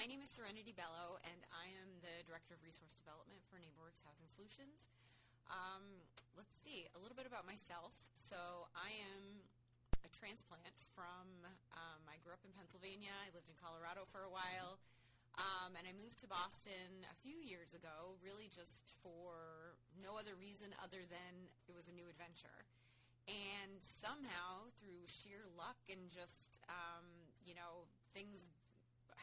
My, name is Serenity Bello, and I am the Director of Resource Development for NeighborWorks Housing Solutions. Um, let's see, a little bit about myself. So I am a transplant from, um, I grew up in Pennsylvania. I lived in Colorado for a while. Um, and I moved to Boston a few years ago, really just for no other reason other than it was a new adventure. And somehow, through sheer luck and just, um, you know, things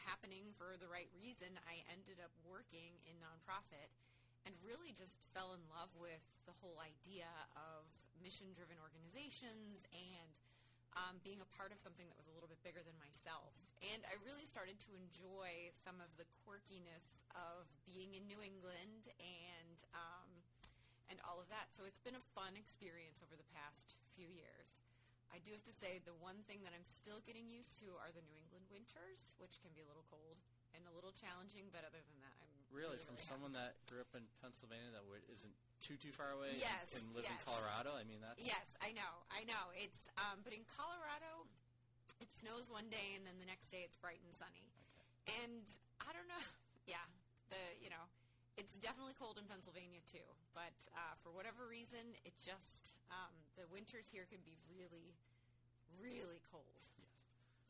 happening for the right reason, I ended up working in nonprofit and really just fell in love with the whole idea of mission driven organizations and um, being a part of something that was a little bit bigger than myself. And I really started to enjoy some of the quirkiness of being in New England and um, and all of that. So it's been a fun experience over the past few years. I do have to say the one thing that I'm still getting used to are the New England winters, which can be a little cold and a little challenging. But other than that, I'm Really, really, from really someone that grew up in Pennsylvania that would, isn't too too far away Yes, and live in. Colorado. I mean that's Yes, I know, I know. It's um, but in Colorado, it snows one day and then the next day it's bright and sunny. Okay. And I don't know. Yeah, the you know, it's definitely cold in Pennsylvania too. But uh, for whatever reason, it just um, the winters here can be really, really cold. Yes.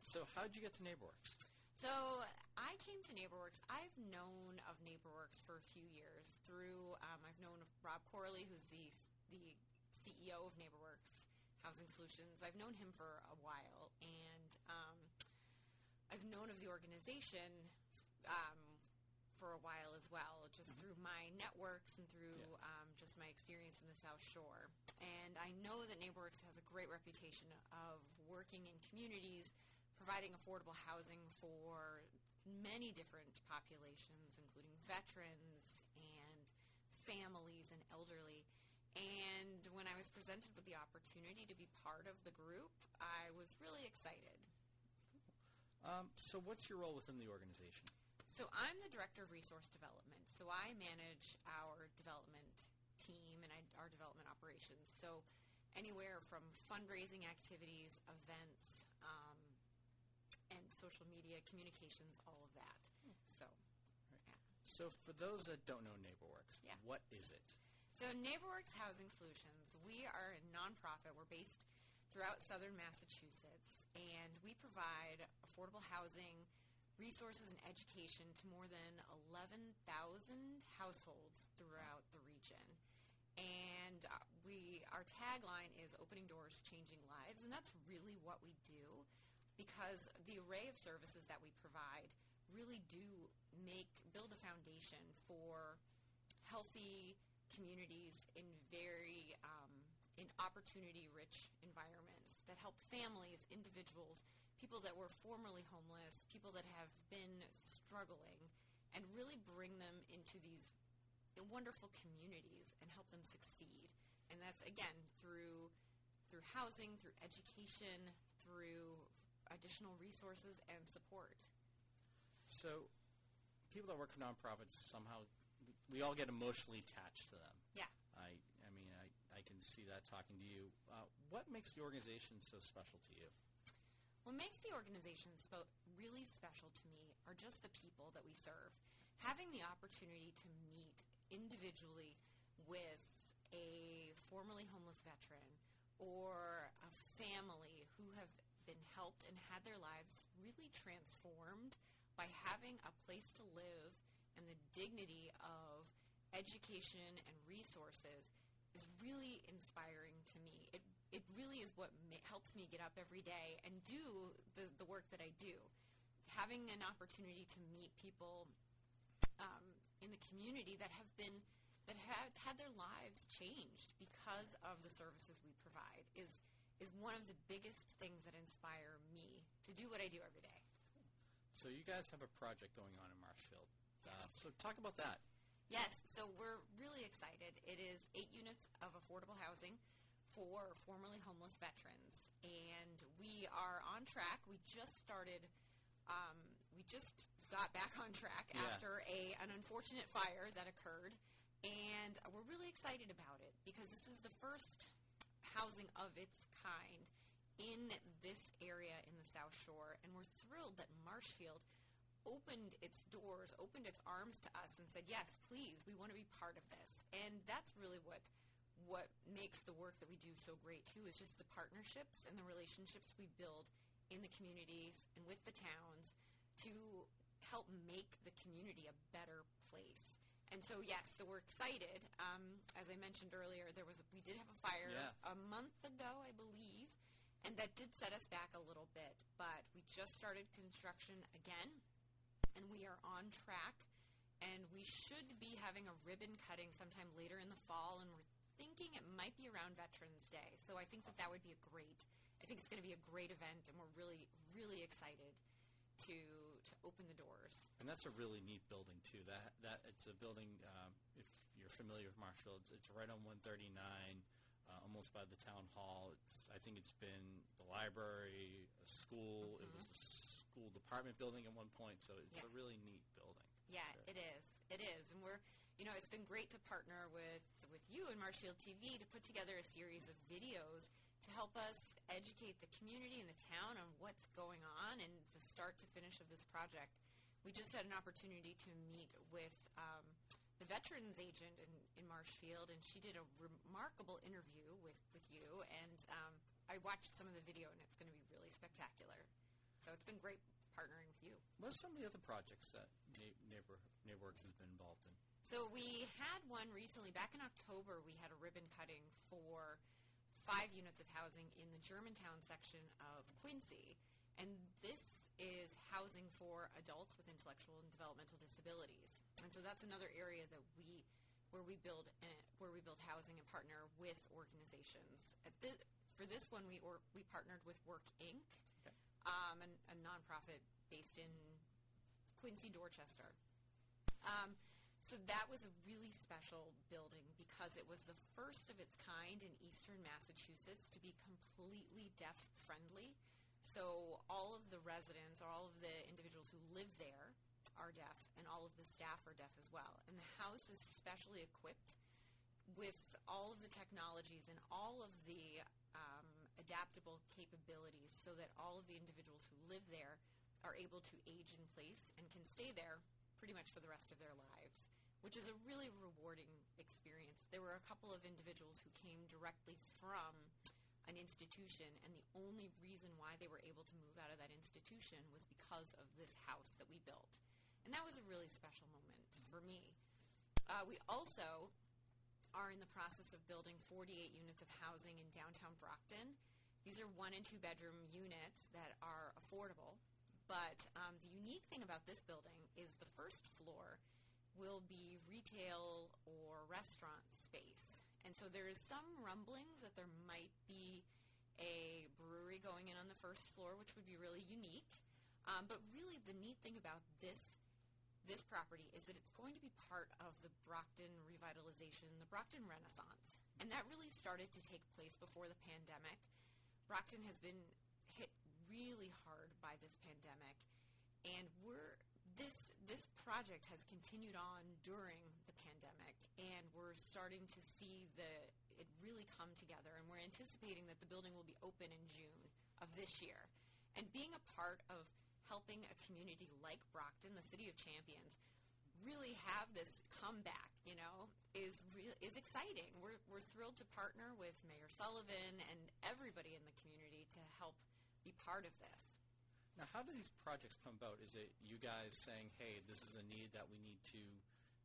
So how did you get to NeighborWorks? So I came to NeighborWorks. I've known of NeighborWorks for a few years through. Um, I've known of Rob Corley, who's the the CEO of NeighborWorks Housing Solutions. I've known him for a while, and um, I've known of the organization um, for a while as well, just through my networks and through Yeah. um, just my experience in the South Shore. And I know that NeighborWorks has a great reputation of working in communities, providing affordable housing for many different populations, including veterans and families and elderly. And when I was presented with the opportunity to be part of the group, I was really excited. Um, so what's your role within the organization? So I'm the director of resource development. So I manage our development team and I, our development operations. So anywhere from fundraising activities, events, um, and social media communications, all of that. So, yeah. So for those that don't know NeighborWorks, Yeah. what is it? So NeighborWorks Housing Solutions, we are a nonprofit. We're based throughout southern Massachusetts, and we provide affordable housing, resources, and education to more than 11,000 households throughout the region. And uh, we, our tagline is "Opening doors, changing lives," and that's really what we do, because the array of services that we provide really do make build a foundation for healthy communities in very um, in opportunity rich environments that help families, individuals, people that were formerly homeless, people that have been struggling, and really bring them into these wonderful communities and help them succeed. And that's again through through housing, through education, through additional resources and support. So people that work for nonprofits somehow we all get emotionally attached to them. Yeah. I I mean I, I can see that talking to you. Uh, what makes the organization so special to you? What makes the organization spo- really special to me are just the people that we serve. Having the opportunity to meet individually with a formerly homeless veteran or a family who have been helped and had their lives really transformed by having a place to live and the dignity of education and resources is really inspiring to me. It it really is what ma- helps me get up every day and do the the work that I do. Having an opportunity to meet people in the community that have been that have had their lives changed because of the services we provide is is one of the biggest things that inspire me to do what I do every day. So you guys have a project going on in Marshfield. Uh, so talk about that. Yes, so we're really excited. It is eight units of affordable housing for formerly homeless veterans, and we are on track. We just started. Um, we just got back on track Yeah. after a an unfortunate fire that occurred, and we're really excited about it because this is the first housing of its kind in this area in the South Shore, and we're thrilled that Marshfield opened its doors, opened its arms to us, and said, "Yes, please, we want to be part of this." And that's really what what makes the work that we do so great too is just the partnerships and the relationships we build in the communities and with the towns to help make the community a better place. And so yes, so we're excited. Um, as I mentioned earlier, there was a, we did have a fire Yeah. a month ago, I believe, and that did set us back a little bit. But we just started construction again, and we are on track. And we should be having a ribbon cutting sometime later in the fall, and we're thinking it might be around Veterans Day. So I think that that would be a great. I think it's going to be a great event, and we're really, really excited to to open the. And that's a really neat building too. That that it's a building. Um, if you're familiar with Marshfield, it's, it's right on 139, uh, almost by the town hall. It's I think it's been the library, a school. It was the school department building at one point. So it's Yeah. a really neat building. Yeah, Sure. it is. It is, and we're you know it's been great to partner with with you and Marshfield TV to put together a series of videos to help us educate the community and the town on what's going on and the start to finish of this project. We just had an opportunity to meet with um, the veterans agent in, in Marshfield, and she did a remarkable interview with, with you. And um, I watched some of the video, and it's going to be really spectacular. So it's been great partnering with you. What are some of the other projects that Neighbor NeighborWorks has been involved in? So we had one recently. Back in October, we had a ribbon cutting for five units of housing in the Germantown section of Quincy. And this is housing for adults with intellectual and developmental disabilities. And so that's another area that we where we build uh, where we build housing and partner with organizations. At thi- for this one, we or, we partnered with Work Inc., Okay. um, an, a nonprofit based in Quincy, Dorchester. Um, so that was a really special building because it was the first of its kind in eastern Massachusetts to be completely deaf friendly. So all of the residents, or all of the individuals who live there are deaf, and all of the staff are deaf as well. And the house is specially equipped with all of the technologies and all of the um, adaptable capabilities so that all of the individuals who live there are able to age in place and can stay there pretty much for the rest of their lives, which is a really rewarding experience. There were a couple of individuals who came directly from an institution, and the only reason why they were able to move out of that institution was because of this house that we built. And that was a really special moment for me. Uh, we also are in the process of building 48 units of housing in downtown Brockton. These are one and two bedroom units that are affordable. But um, the unique thing about this building is the first floor will be retail or restaurant space. And so there is some rumblings that there might be a brewery going in on the first floor, which would be really unique. Um, but really, the neat thing about this this property is that it's going to be part of the Brockton revitalization, the Brockton Renaissance. And that really started to take place before the pandemic. Brockton has been hit really hard by this pandemic, and we're this this project has continued on during pandemic, and we're starting to see the it really come together, and we're anticipating that the building will be open in June of this year. And being a part of helping a community like Brockton, the city of champions, really have this comeback, you know, is re- is exciting. We're we're thrilled to partner with Mayor Sullivan and everybody in the community to help be part of this. Now, how do these projects come about? Is it you guys saying, "Hey, this is a need that we need to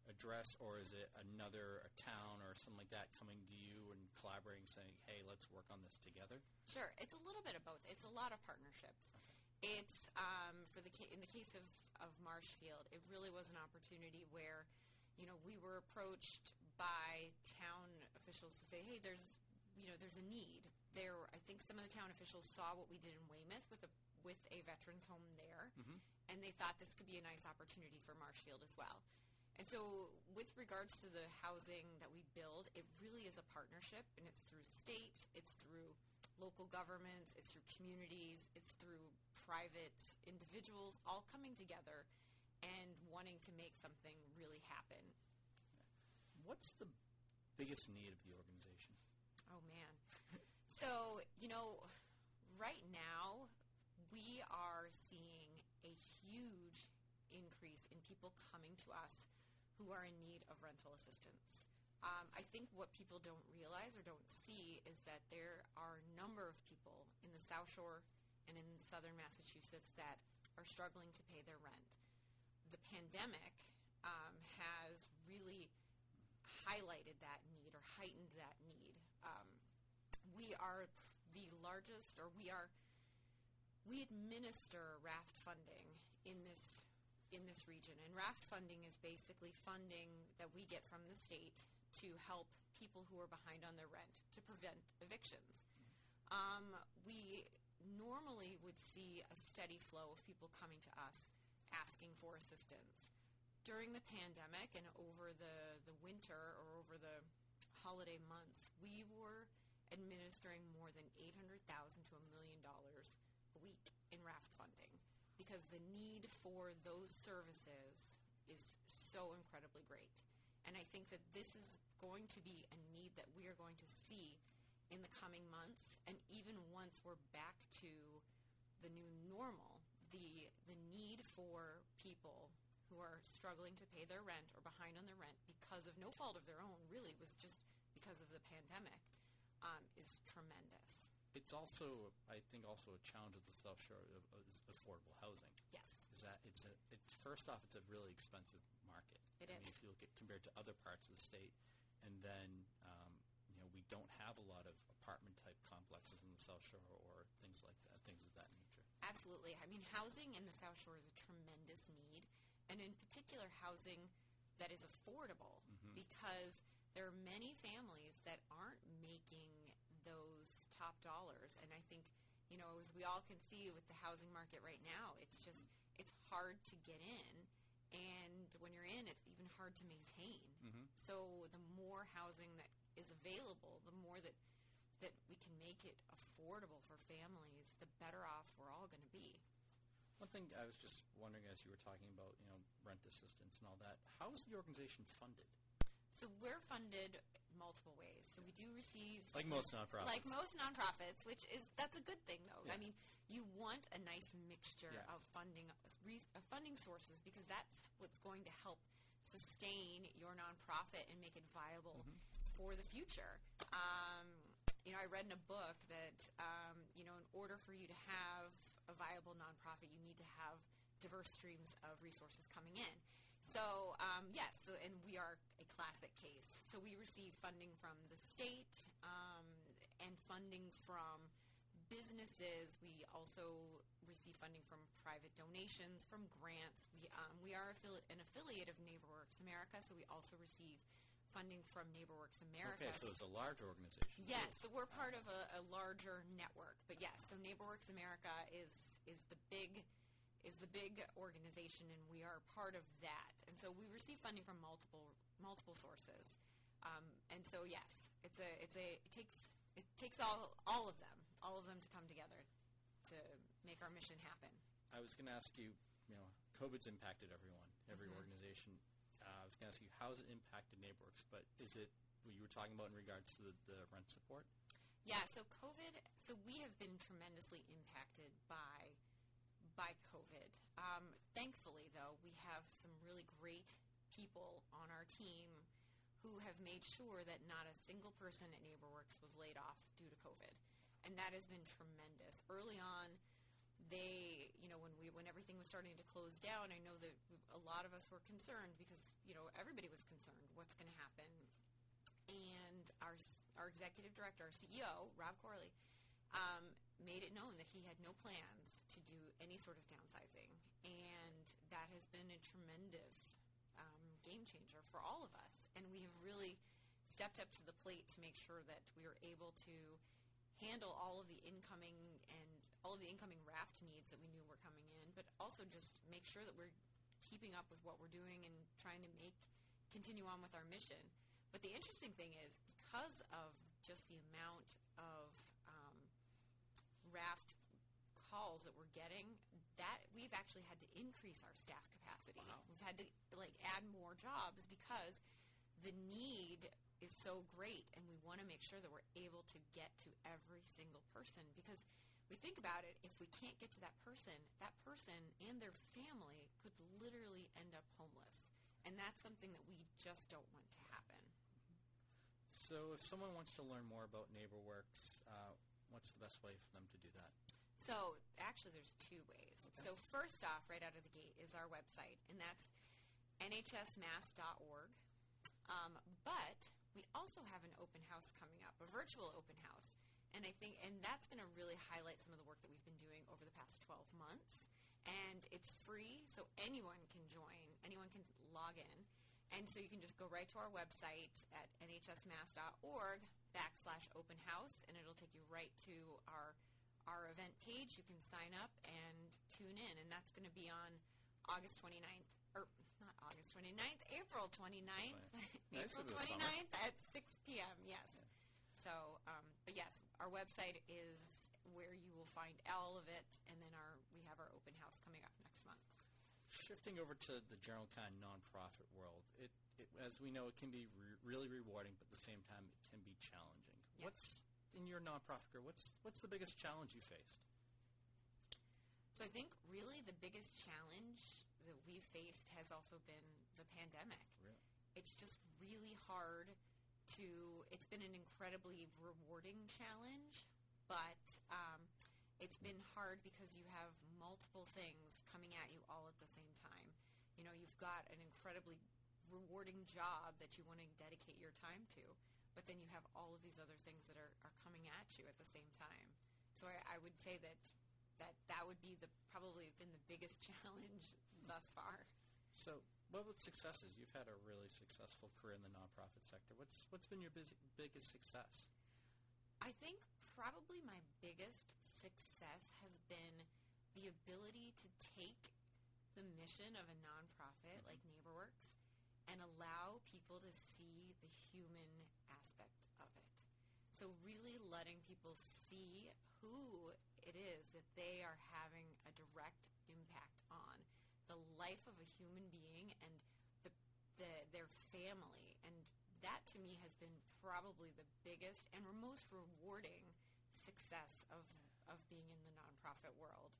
address," or is it another a town or something like that coming to you and collaborating, saying, "Hey, let's work on this together"? Sure, it's a little bit of both. It's a lot of partnerships. It's um, for the ca- in the case of, of Marshfield, it really was an opportunity where, you know, we were approached by town officials to say, hey, there's you know there's a need. There, I think some of the town officials saw what we did in Weymouth with a with a veterans home there, and they thought this could be a nice opportunity for Marshfield as well. And so, with regards to the housing that we build, it really is a partnership, and it's through state, it's through local governments, it's through communities, it's through private individuals all coming together and wanting to make something really happen. What's the biggest need of the organization? Oh man. So, you know, right now, we are seeing a huge increase in people coming to us who are in need of rental assistance. Um, I think what people don't realize or don't see is that there are a number of people in the South Shore and in southern Massachusetts that are struggling to pay their rent. The pandemic um, has really highlighted that need or heightened that need. Um, we are the largest, or we are, we administer RAFT funding in this in this region, and RAFT funding is basically funding that we get from the state to help people who are behind on their rent to prevent evictions. Um, we normally would see a steady flow of people coming to us asking for assistance. During the pandemic and over the, the winter or over the holiday months, we were administering more than 800,000 to a million dollars a week in RAFT funding because the need for those services is so incredibly great. And I think that this is going to be a need that we are going to see in the coming months and even once we're back to the new normal, the the need for people who are struggling to pay their rent or behind on their rent because of no fault of their own really was just because of the pandemic um, is tremendous. It's also, I think, also a challenge of the South Shore is affordable housing. Yes. Is that it's a it's first off it's a really expensive market. It I mean, if you look at compared to other parts of the state, and then um, you know we don't have a lot of apartment type complexes in the South Shore or things like that, things of that nature. Absolutely. I mean, housing in the South Shore is a tremendous need, and in particular, housing that is affordable because there are many families that aren't making those top dollars. And I think, you know, as we all can see with the housing market right now, it's just it's hard to get in, and when you're in, it's even hard to maintain. Mm-hmm. So the more housing that is available, the more that that we can make it affordable for families, the better off we're all going to be. One thing I was just wondering as you were talking about you know rent assistance and all that, how is the organization funded? So we're funded multiple ways. So we do receive Like most nonprofits. like most nonprofits, which is that's a good thing though. Yeah. I mean, you want a nice mixture Yeah. of funding of funding sources because that's what's going to help sustain your nonprofit and make it viable Mm-hmm. for the future. Um, you know, I read in a book that um, you know, in order for you to have a viable nonprofit, you need to have diverse streams of resources coming in. So um, yes, so, and we are a classic case. So we receive funding from the state um, and funding from businesses. We also receive funding from private donations, from grants. We um, we are affili- an affiliate of NeighborWorks America, so we also receive funding from NeighborWorks America. Okay, so it's a large organization. Yes, so we're part of a, a larger network. But yes, so NeighborWorks America is is the big is the big organization, and we are part of that. And so we receive funding from multiple multiple sources. Um, and so yes, it's a it's a it takes it takes all all of them all of them to come together to make our mission happen. I was going to ask you, you know, COVID's impacted everyone, every Mm-hmm. organization. Uh, I was going to ask you, how has it impacted NeighborWorks? But is it what you were talking about in regards to the, the rent support? Yeah, so COVID, so we have been tremendously impacted by by COVID. Um, thankfully, though, we have some really great people on our team who have made sure that not a single person at NeighborWorks was laid off due to COVID, and that has been tremendous. Early on, they, you know, when we when everything was starting to close down, I know that a lot of us were concerned because you know everybody was concerned. What's going to happen? and our our executive director, our CEO, Rob Corley, um, made it known that he had no plans to do any sort of downsizing, and that has been a tremendous um, game changer for all of us. And we have really stepped up to the plate to make sure that we are able to handle all of the incoming and all of the incoming RAFT needs that we knew were coming in, but also just make sure that we're keeping up with what we're doing and trying to make continue on with our mission. But the interesting thing is, because of just the amount of RAFT calls that we're getting, that we've actually had to increase our staff capacity. Wow. We've had to like add more jobs because the need is so great, and we want to make sure that we're able to get to every single person because we think about it, if we can't get to that person, that person and their family could literally end up homeless. And that's something that we just don't want to happen. So, if someone wants to learn more about NeighborWorks, uh, what's the best way for them to do that? So, actually, there's two ways. Okay. So, first off, right out of the gate is our website, and that's nhsmass.org. Um, but we also have an open house coming up, a virtual open house. And I think, and that's going to really highlight some of the work that we've been doing over the past 12 months. And it's free, so anyone can join, anyone can log in. And so you can just go right to our website at nhsmass.org backslash open house, and it'll take you right to our our event page. You can sign up and tune in, and that's going to be on August 29th, or not August 29th, April 29th, Nice April of the 29th at 6 p.m. Yes. So, um, but yes, our website is where you will find all of it, and then our we have our open house coming up. Shifting over to the general kind of nonprofit world, it, it as we know, it can be re- really rewarding, but at the same time, it can be challenging. Yes. What's in your nonprofit career? What's what's the biggest challenge you faced? So I think really the biggest challenge that we've faced has also been the pandemic. Really? It's just really hard to. It's been an incredibly rewarding challenge, but um, it's been hard because you have multiple things coming at you all at the same time. You know, you've got an incredibly rewarding job that you want to dedicate your time to, but then you have all of these other things that are, are coming at you at the same time. So I, I would say that that that would be the probably been the biggest challenge thus far. So, what about successes? You've had a really successful career in the nonprofit sector. What's what's been your busy, biggest success? I think probably my biggest success has been the ability to take the mission of a nonprofit like NeighborWorks and allow people to see the human aspect of it. So really letting people see who it is that they are having a direct impact on the life of a human being and the, the their family and that to me has been probably the biggest and most rewarding success of of being in the nonprofit world.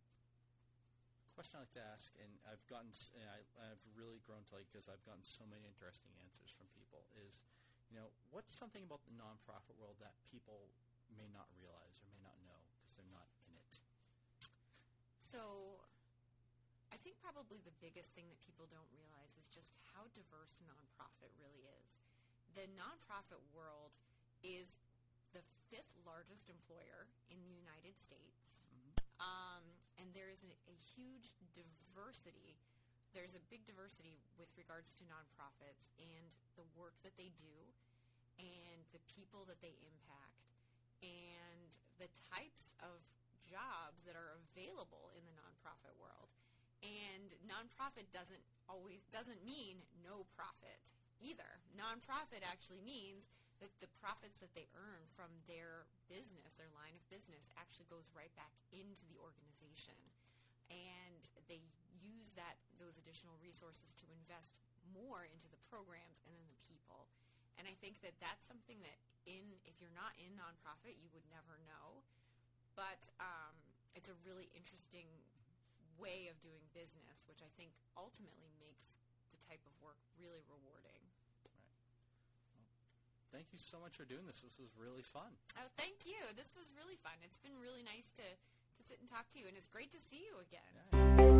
Question I like to ask, and I've gotten, and I, I've really grown to like because I've gotten so many interesting answers from people. Is you know what's something about the nonprofit world that people may not realize or may not know because they're not in it. So I think probably the biggest thing that people don't realize is just how diverse nonprofit really is. The nonprofit world is fifth largest employer in the United States. Um, and there is a, a huge diversity. There's a big diversity with regards to nonprofits and the work that they do and the people that they impact and the types of jobs that are available in the nonprofit world. And nonprofit doesn't always doesn't mean no profit either. Nonprofit actually means that the profits that they earn from their business, their line of business, actually goes right back into the organization. And they use that those additional resources to invest more into the programs and then the people. And I think that that's something that in if you're not in nonprofit, you would never know. But um, it's a really interesting way of doing business, which I think ultimately makes the type of work really rewarding. Thank you so much for doing this. This was really fun. Oh, thank you. This was really fun. It's been really nice to, to sit and talk to you, and it's great to see you again. Yeah.